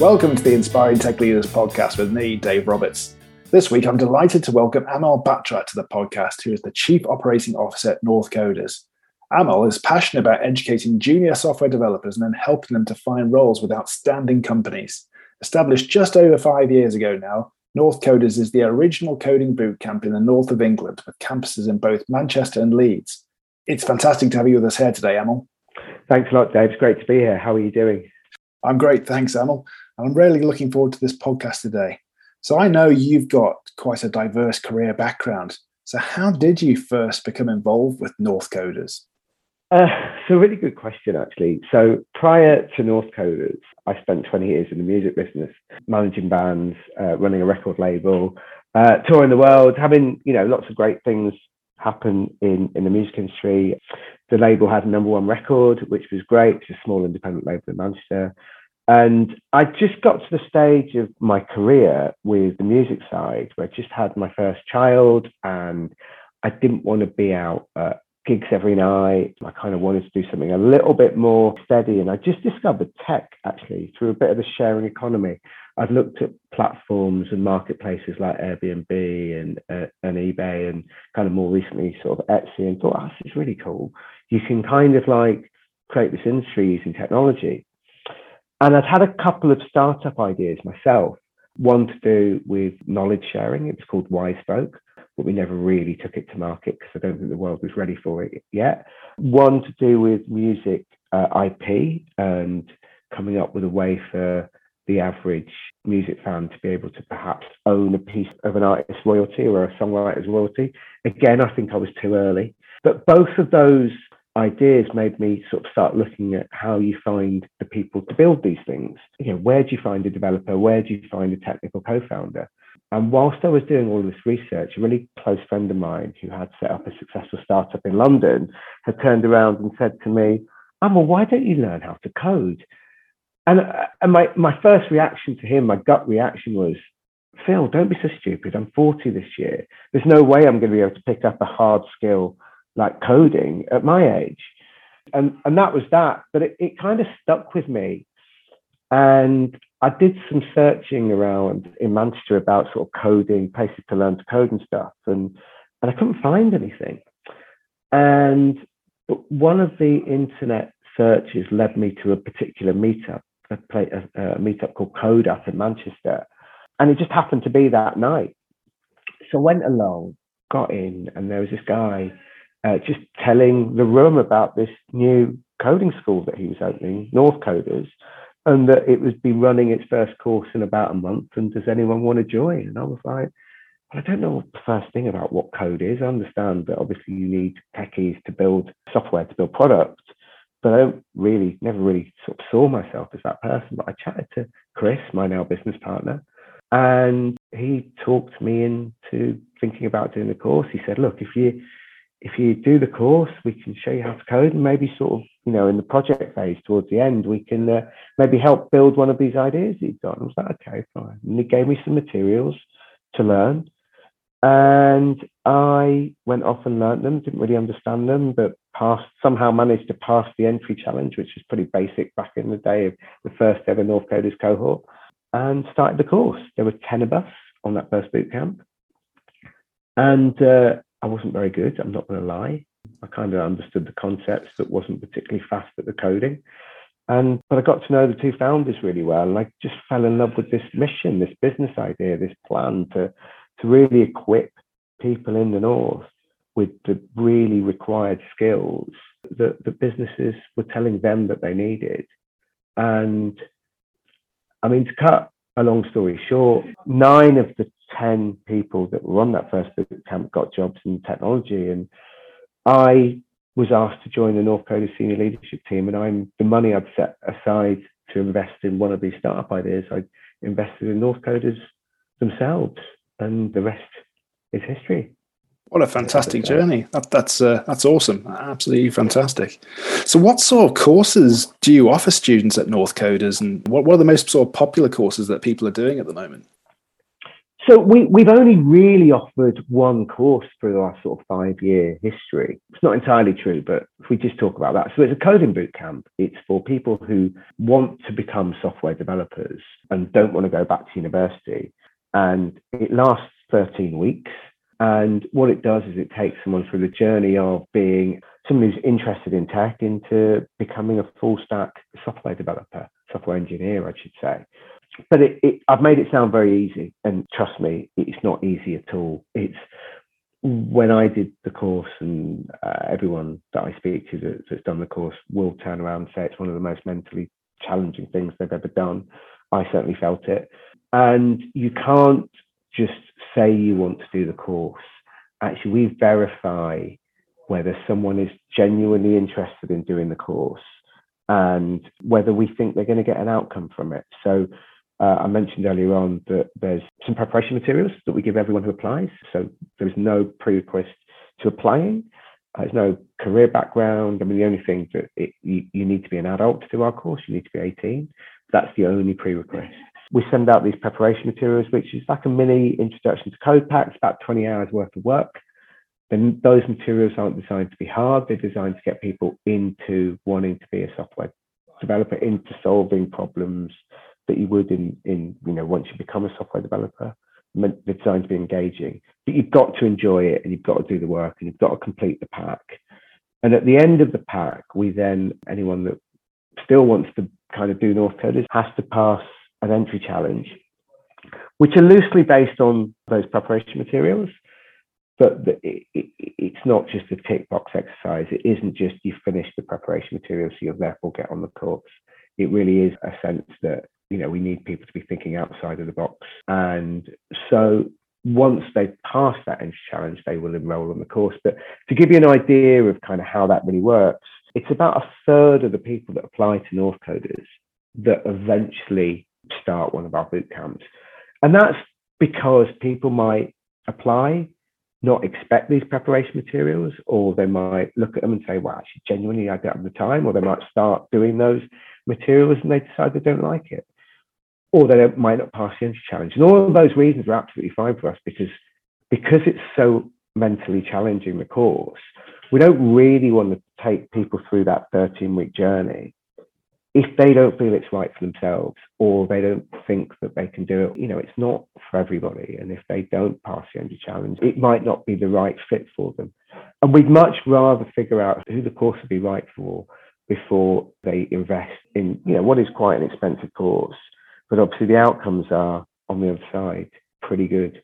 Welcome to the Inspiring Tech Leaders podcast with me, Dave Roberts. This week, I'm delighted to welcome Amal Batra to the podcast, who is the Chief Operating Officer at Northcoders. Amal is passionate about educating junior software developers and then helping them to find roles with outstanding companies. Established just over five years ago now, Northcoders is the original coding bootcamp in the north of England with campuses in both Manchester and Leeds. It's fantastic to have you with us here today, Amal. Thanks a lot, Dave. It's great to be here. How are you doing? I'm great. Thanks, Amal. And I'm really looking forward to this podcast today. So I know you've got quite a diverse career background. So how did you first become involved with Northcoders? Uh, it's a really good question, actually. So prior to Northcoders, I spent 20 years in the music business, managing bands, uh, running a record label, uh, touring the world, having you know lots of great things happen in in the music industry. The label had a number one record, which was great. It's a small independent label in Manchester. And I just got to the stage of my career with the music side where I just had my first child and I didn't want to be out at gigs every night. I kind of wanted to do something a little bit more steady. And I just discovered tech actually through a bit of the sharing economy. I'd looked at platforms and marketplaces like Airbnb and, uh, and eBay and kind of more recently sort of Etsy and thought, oh, this is really cool. You can kind of like create this industry using technology. And I'd had a couple of startup ideas myself. One to do with knowledge sharing. It was called Wisespoke but we never really took it to market because I don't think the world was ready for it yet. One to do with music uh, IP and coming up with a way for the average music fan to be able to perhaps own a piece of an artist's royalty or a songwriter's royalty. Again, I think I was too early. But both of those ideas made me sort of start looking at how you find the people to build these things. You know, where do you find a developer? Where do you find a technical co-founder? And whilst I was doing all this research, a really close friend of mine who had set up a successful startup in London had turned around and said to me, well, why don't you learn how to code? And, uh, and my, my first reaction to him, my gut reaction was, Phil, don't be so stupid. I'm 40 this year. There's no way I'm going to be able to pick up a hard skill like coding at my age. And, and that was that. But it, it kind of stuck with me. And I did some searching around in Manchester about sort of coding, places to learn to code and stuff, and and I couldn't find anything. And one of the internet searches led me to a particular meetup, a, play, a, a meetup called Code Up in Manchester, and it just happened to be that night. So I went along, got in, and there was this guy uh, just telling the room about this new coding school that he was opening, Northcoders and that it was be running its first course in about a month. And does anyone want to join? And I was like, I don't know the first thing about what code is. I understand that obviously you need techies to build software to build products, but I don't really, never really sort of saw myself as that person. But I chatted to Chris, my now business partner, and he talked me into thinking about doing the course. He said, look, if you if you do the course, we can show you how to code and maybe sort of, you know, in the project phase towards the end, we can uh, maybe help build one of these ideas that you've got. And I was like, okay, fine. And he gave me some materials to learn. And I went off and learned them, didn't really understand them, but passed, somehow managed to pass the entry challenge, which was pretty basic back in the day of the first ever Northcoders cohort, and started the course. There were 10 of us on that first boot camp. And uh, I wasn't very good. I'm not going to lie. I kind of understood the concepts, but wasn't particularly fast at the coding. And but I got to know the two founders really well, and I just fell in love with this mission, this business idea, this plan to to really equip people in the north with the really required skills that the businesses were telling them that they needed. And I mean, to cut a long story short, nine of the 10 people that were on that first boot camp got jobs in technology. And I was asked to join the Northcoders senior leadership team. And I'm the money I'd set aside to invest in one of these startup ideas, I invested in Northcoders themselves. And the rest is history. What a fantastic journey! That, that's uh, that's awesome. Absolutely fantastic. So, what sort of courses do you offer students at Northcoders, and what, what are the most sort of popular courses that people are doing at the moment? So we, we've only really offered one course through our sort of five year history. It's not entirely true, but if we just talk about that. So it's a coding boot camp. It's for people who want to become software developers and don't want to go back to university. And it lasts 13 weeks. And what it does is it takes someone through the journey of being someone who's interested in tech into becoming a full stack software developer, software engineer, I should say but it, it, I've made it sound very easy, and trust me, it's not easy at all. It's when I did the course, and uh, everyone that I speak to that, that's done the course will turn around and say it's one of the most mentally challenging things they've ever done. I certainly felt it, and you can't just say you want to do the course. Actually, we verify whether someone is genuinely interested in doing the course and whether we think they're going to get an outcome from it. So uh, I mentioned earlier on that there's some preparation materials that we give everyone who applies. So there's no prerequisite to applying. Uh, there's no career background. I mean, the only thing that it, you, you, need to be an adult to do our course. You need to be 18. That's the only prerequisite. We send out these preparation materials, which is like a mini introduction to code packs, about 20 hours worth of work. Then those materials aren't designed to be hard. They're designed to get people into wanting to be a software developer, into solving problems, that you would in in you know once you become a software developer. They're designed to be engaging, but you've got to enjoy it and you've got to do the work and you've got to complete the pack. And at the end of the pack, we then anyone that still wants to kind of do Northcoders has to pass an entry challenge, which are loosely based on those preparation materials. But the, it, it, it's not just a tick box exercise. It isn't just you finish the preparation materials, so you'll therefore get on the course. It really is a sense that you know, we need people to be thinking outside of the box. And so once they pass that entry challenge, they will enroll on the course. But to give you an idea of kind of how that really works, it's about a third of the people that apply to Northcoders that eventually start one of our boot camps. And that's because people might apply, not expect these preparation materials, or they might look at them and say, well, actually, genuinely, I don't have the time, or they might start doing those materials and they decide they don't like it or they might not pass the entry challenge. And all of those reasons are absolutely fine for us because because it's so mentally challenging the course, we don't really want to take people through that 13 week journey if they don't feel it's right for themselves or they don't think that they can do it. You know, it's not for everybody. And if they don't pass the entry challenge, it might not be the right fit for them. And we'd much rather figure out who the course would be right for before they invest in, you know, what is quite an expensive course but obviously the outcomes are on the other side pretty good.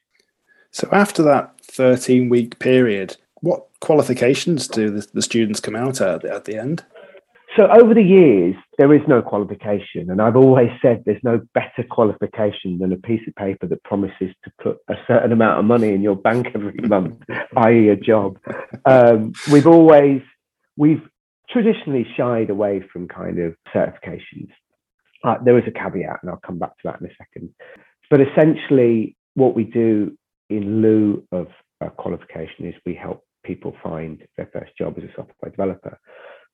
So after that 13 week period, what qualifications do the, the students come out at at the end? So over the years, there is no qualification, and I've always said there's no better qualification than a piece of paper that promises to put a certain amount of money in your bank every month, i.e., a job. Um, we've always we've traditionally shied away from kind of certifications uh, there is a caveat, and I'll come back to that in a second. But essentially, what we do in lieu of a qualification is we help people find their first job as a software developer.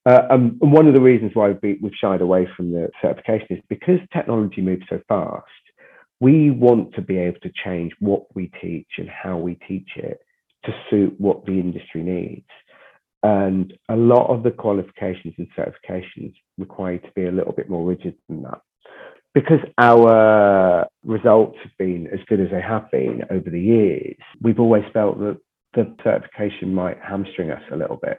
Uh, um, and one of the reasons why we've shied away from the certification is because technology moves so fast, we want to be able to change what we teach and how we teach it to suit what the industry needs. And a lot of the qualifications and certifications require you to be a little bit more rigid than that. Because our results have been as good as they have been over the years, we've always felt that the certification might hamstring us a little bit.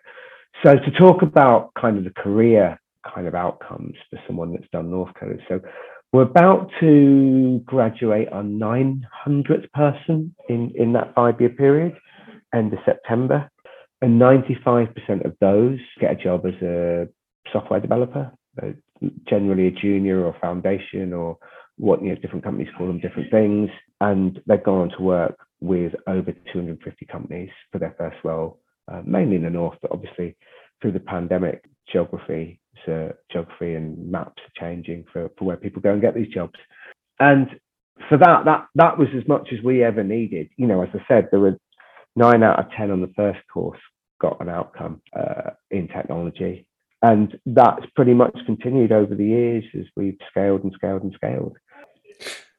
So to talk about kind of the career kind of outcomes for someone that's done North Code. So we're about to graduate our 900th person in, in that five year period, end of September and 95% of those get a job as a software developer, uh, generally a junior or foundation or what you know different companies call them different things. And they've gone on to work with over 250 companies for their first role uh, mainly in the north but obviously through the pandemic geography so geography and maps are changing for, for where people go and get these jobs. And for that that that was as much as we ever needed. You know as i said there were nine out of ten on the first course got an outcome uh, in technology. And that's pretty much continued over the years as we've scaled and scaled and scaled.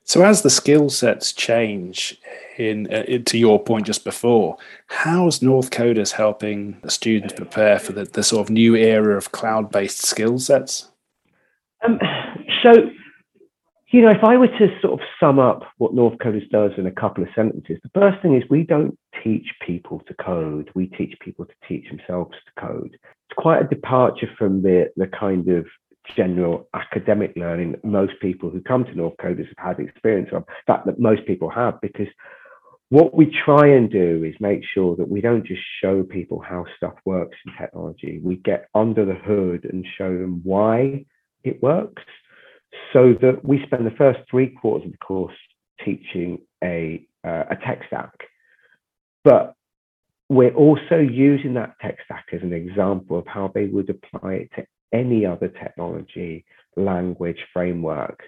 So, as the skill sets change, in, uh, in, to your point just before, how's Northcoders helping the students prepare for the, the sort of new era of cloud-based skill sets? Um, so, you know, if I were to sort of sum up what Northcoders does in a couple of sentences, the first thing is we don't teach people to code. We teach people to teach themselves to code. It's quite a departure from the the kind of general academic learning that most people who come to Northcoders have had experience of, that that most people have, because what we try and do is make sure that we don't just show people how stuff works in technology. We get under the hood and show them why it works so that we spend the first three quarters of the course teaching a, uh, a tech stack. But we're also using that tech stack as an example of how they would apply it to any other technology, language, framework.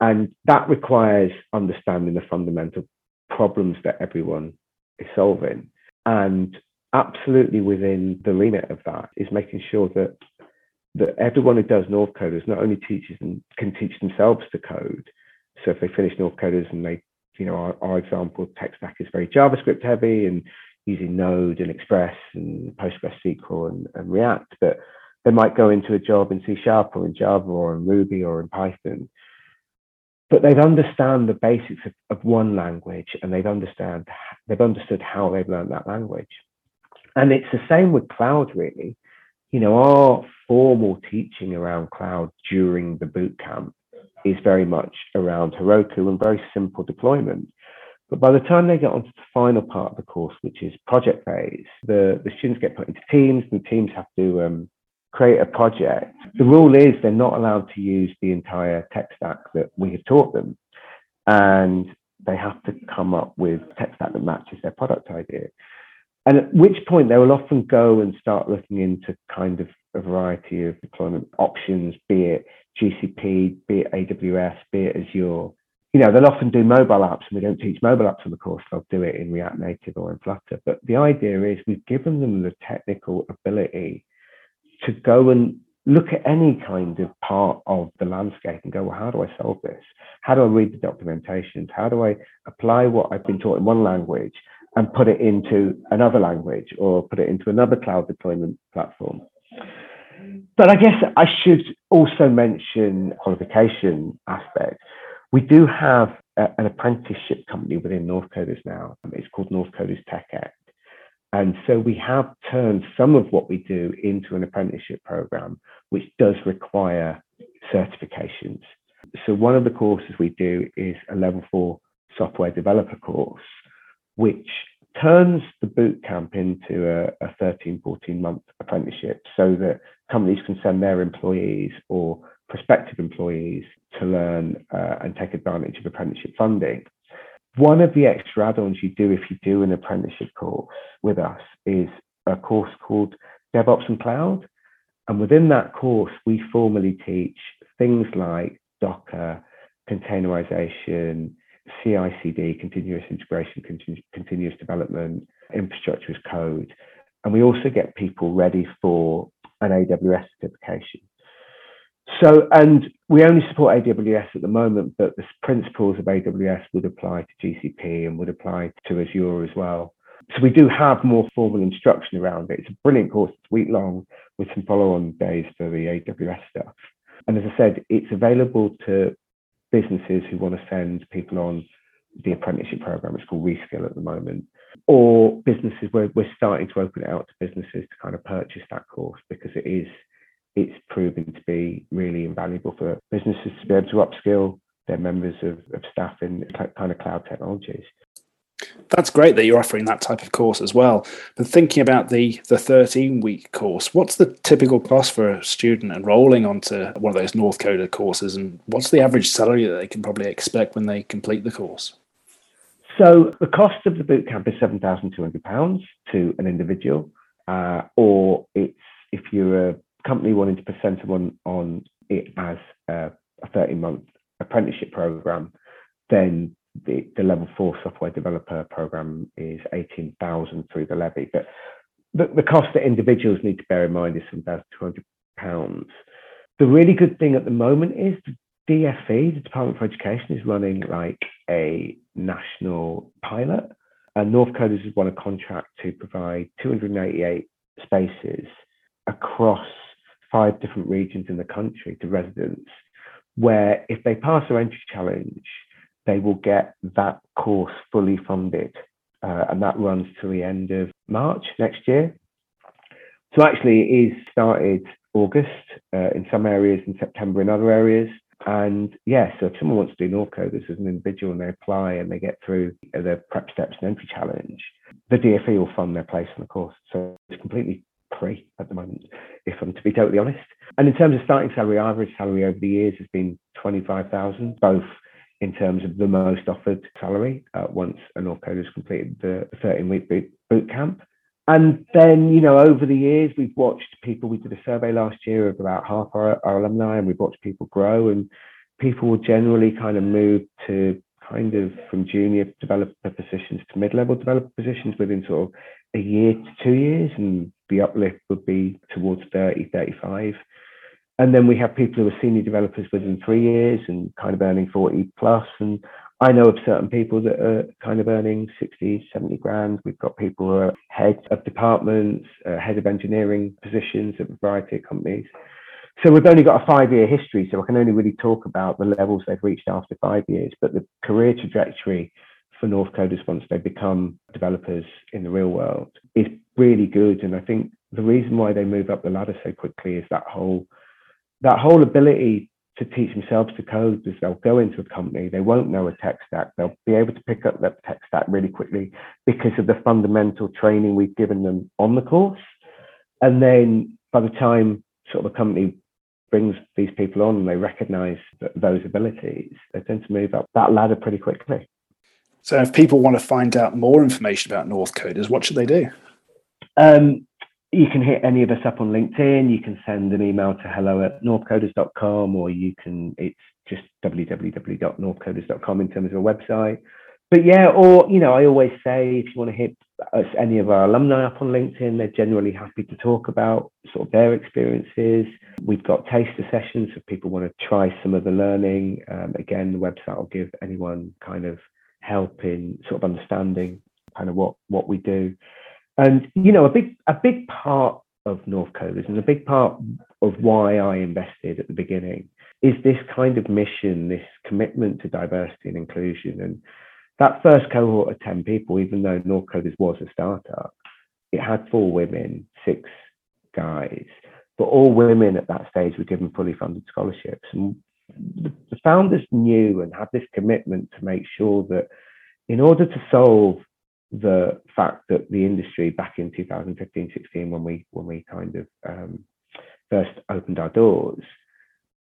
And that requires understanding the fundamental problems that everyone is solving. And absolutely within the remit of that is making sure that that everyone who does Northcoders not only teaches and can teach themselves to code. So if they finish Northcoders and they, you know, our, our example tech stack is very JavaScript heavy and using Node and Express and PostgreSQL and, and React, but they might go into a job in C Sharp or in Java or in Ruby or in Python. But they'd understand the basics of, of one language and they'd understand they've understood how they've learned that language. And it's the same with cloud, really. You know, our formal teaching around cloud during the boot camp is very much around Heroku and very simple deployment. But by the time they get onto the final part of the course, which is project phase, the, the students get put into teams and the teams have to um, create a project, the rule is they're not allowed to use the entire tech stack that we have taught them. And they have to come up with tech stack that matches their product idea. And at which point they will often go and start looking into kind of a variety of deployment options, be it GCP, be it AWS, be it Azure. You know, they'll often do mobile apps, and we don't teach mobile apps on the course. They'll do it in React Native or in Flutter. But the idea is we've given them the technical ability to go and look at any kind of part of the landscape and go, well, how do I solve this? How do I read the documentations? How do I apply what I've been taught in one language and put it into another language or put it into another cloud deployment platform? But I guess I should also mention qualification aspect. We do have a, an apprenticeship company within Northcoders now. It's called Northcoders TechX. And so we have turned some of what we do into an apprenticeship program, which does require certifications. So one of the courses we do is a level four software developer course, which turns the boot camp into a, a 13, 14 month apprenticeship so that companies can send their employees or prospective employees to learn uh, and take advantage of apprenticeship funding. One of the extra add-ons you do if you do an apprenticeship course with us is a course called DevOps and Cloud. And within that course, we formally teach things like Docker, containerization, CI/CD, continuous integration, continu- continuous development, infrastructure as code, and we also get people ready for an AWS certification. So, and we only support AWS at the moment, but the principles of AWS would apply to GCP and would apply to Azure as well. So we do have more formal instruction around it. It's a brilliant course, it's week long with some follow-on days for the AWS stuff. And as I said, it's available to businesses who want to send people on the apprenticeship program. It's called Reskill at the moment. Or businesses where we're starting to open it out to businesses to kind of purchase that course because it is it's proven to be really invaluable for businesses to be able to upskill their members of, of staff in kind of cloud technologies. That's great that you're offering that type of course as well. But thinking about the the 13 week course, what's the typical cost for a student enrolling onto one of those Northcoder courses, and what's the average salary that they can probably expect when they complete the course? So the cost of the bootcamp is seven thousand two hundred pounds to an individual, uh, or it's if you're a company wanting to present someone on it as a, 13 month apprenticeship program, then the, the level four software developer program is 18,000 through the levy. But the, the cost that individuals need to bear in mind is £7,200. The really good thing at the moment is the DFE, the Department for Education, is running like a national pilot, and North Coders has won a contract to provide 288 spaces across five different regions in the country to residents, where if they pass their entry challenge, they will get that course fully funded. Uh, and that runs to the end of March next year. So actually, it is started August uh, in some areas and September in other areas. And yeah, so if someone wants to do Norco, this as an individual and they apply and they get through the prep steps and entry challenge, the DFE will fund their place in the course. So it's completely free at the moment, if I'm to be totally honest. And in terms of starting salary, average salary over the years has been 25,000, both in terms of the most offered salary uh, once a Northcoder has completed the 13 week boot, boot camp. And then, you know, over the years, we've watched people. We did a survey last year of about half our, our alumni, and we've watched people grow. And people will generally kind of move to kind of from junior developer positions to mid-level developer positions within sort of a year to two years, and the uplift would be towards 30, 35. And then we have people who are senior developers within three years and kind of earning 40 plus. And I know of certain people that are kind of earning 60, 70 grand. We've got people who are head of departments, uh, head of engineering positions at a variety of companies. So we've only got a five year history, so I can only really talk about the levels they've reached after five years. But the career trajectory for Northcoders once they become developers in the real world is really good. And I think the reason why they move up the ladder so quickly is that whole that whole ability to teach themselves to code is they'll go into a company, they won't know a tech stack, they'll be able to pick up that tech stack really quickly because of the fundamental training we've given them on the course. And then by the time sort of a company brings these people on and they recognize those abilities, they tend to move up that ladder pretty quickly. So if people want to find out more information about Northcoders, what should they do? Um, you can hit any of us up on LinkedIn. You can send an email to hello at northcoders.com or you can, it's just www.northcoders.com in terms of a website. But yeah, or, you know, I always say if you want to hit us, any of our alumni up on LinkedIn, they're generally happy to talk about sort of their experiences. We've got taster sessions if people want to try some of the learning. Um, again, the website will give anyone kind of help in sort of understanding kind of what, what we do. And you know, a big a big part of Northcoders and a big part of why I invested at the beginning is this kind of mission, this commitment to diversity and inclusion. And that first cohort of 10 people, even though Northcoders was a startup, it had four women, six guys, but all women at that stage were given fully funded scholarships. And the founders knew and had this commitment to make sure that in order to solve the fact that the industry back in 2015, 16, when we when we kind of um, first opened our doors,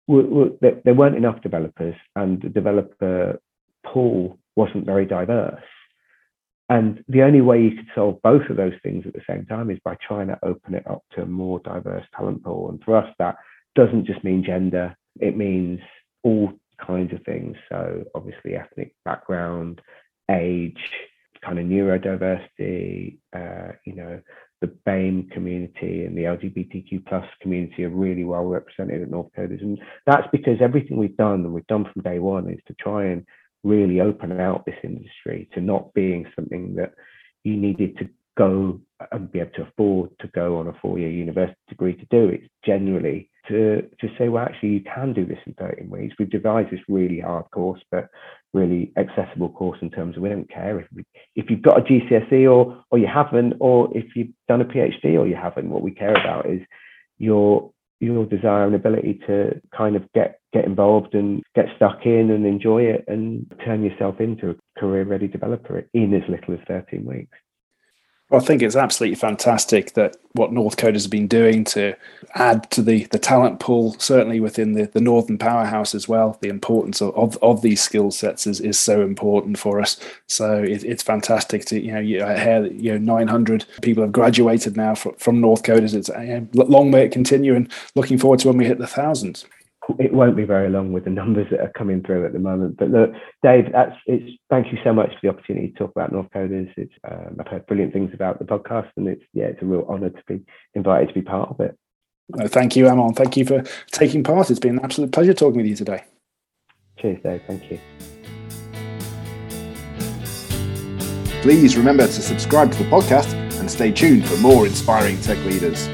there weren't enough developers, and the developer pool wasn't very diverse. And the only way you could solve both of those things at the same time is by trying to open it up to a more diverse talent pool. And for us, that doesn't just mean gender; it means all kinds of things. So obviously, ethnic background, age, kind of neurodiversity, uh, you know, the BAME community and the LGBTQ plus community are really well represented at Northcoders. And that's because everything we've done and we've done from day one is to try and really open out this industry to not being something that you needed to go and be able to afford to go on a four-year university degree to do. It's generally to to say, well, actually, you can do this in 13 weeks. We've devised this really hard course, but really accessible course in terms of we don't care if we, if you've got a GCSE or or you haven't, or if you've done a PhD or you haven't. What we care about is your your desire and ability to kind of get get involved and get stuck in and enjoy it and turn yourself into a career ready developer in as little as 13 weeks. Well, I think it's absolutely fantastic that what North has been doing to add to the, the talent pool, certainly within the, the Northern Powerhouse as well. The importance of, of, of these skill sets is, is so important for us. So it, it's fantastic to, you know, you, I hear that, you know, 900 people have graduated now from, from North. It's a long way it continue and looking forward to when we hit the thousands it won't be very long with the numbers that are coming through at the moment. But look, Dave, that's it's. Thank you so much for the opportunity to talk about Northcoders. It's um, I've heard brilliant things about the podcast, and it's yeah, it's a real honour to be invited to be part of it. No, thank you, Amon. Thank you for taking part. It's been an absolute pleasure talking with you today. Cheers, Dave. Thank you. Please remember to subscribe to the podcast and stay tuned for more inspiring tech leaders.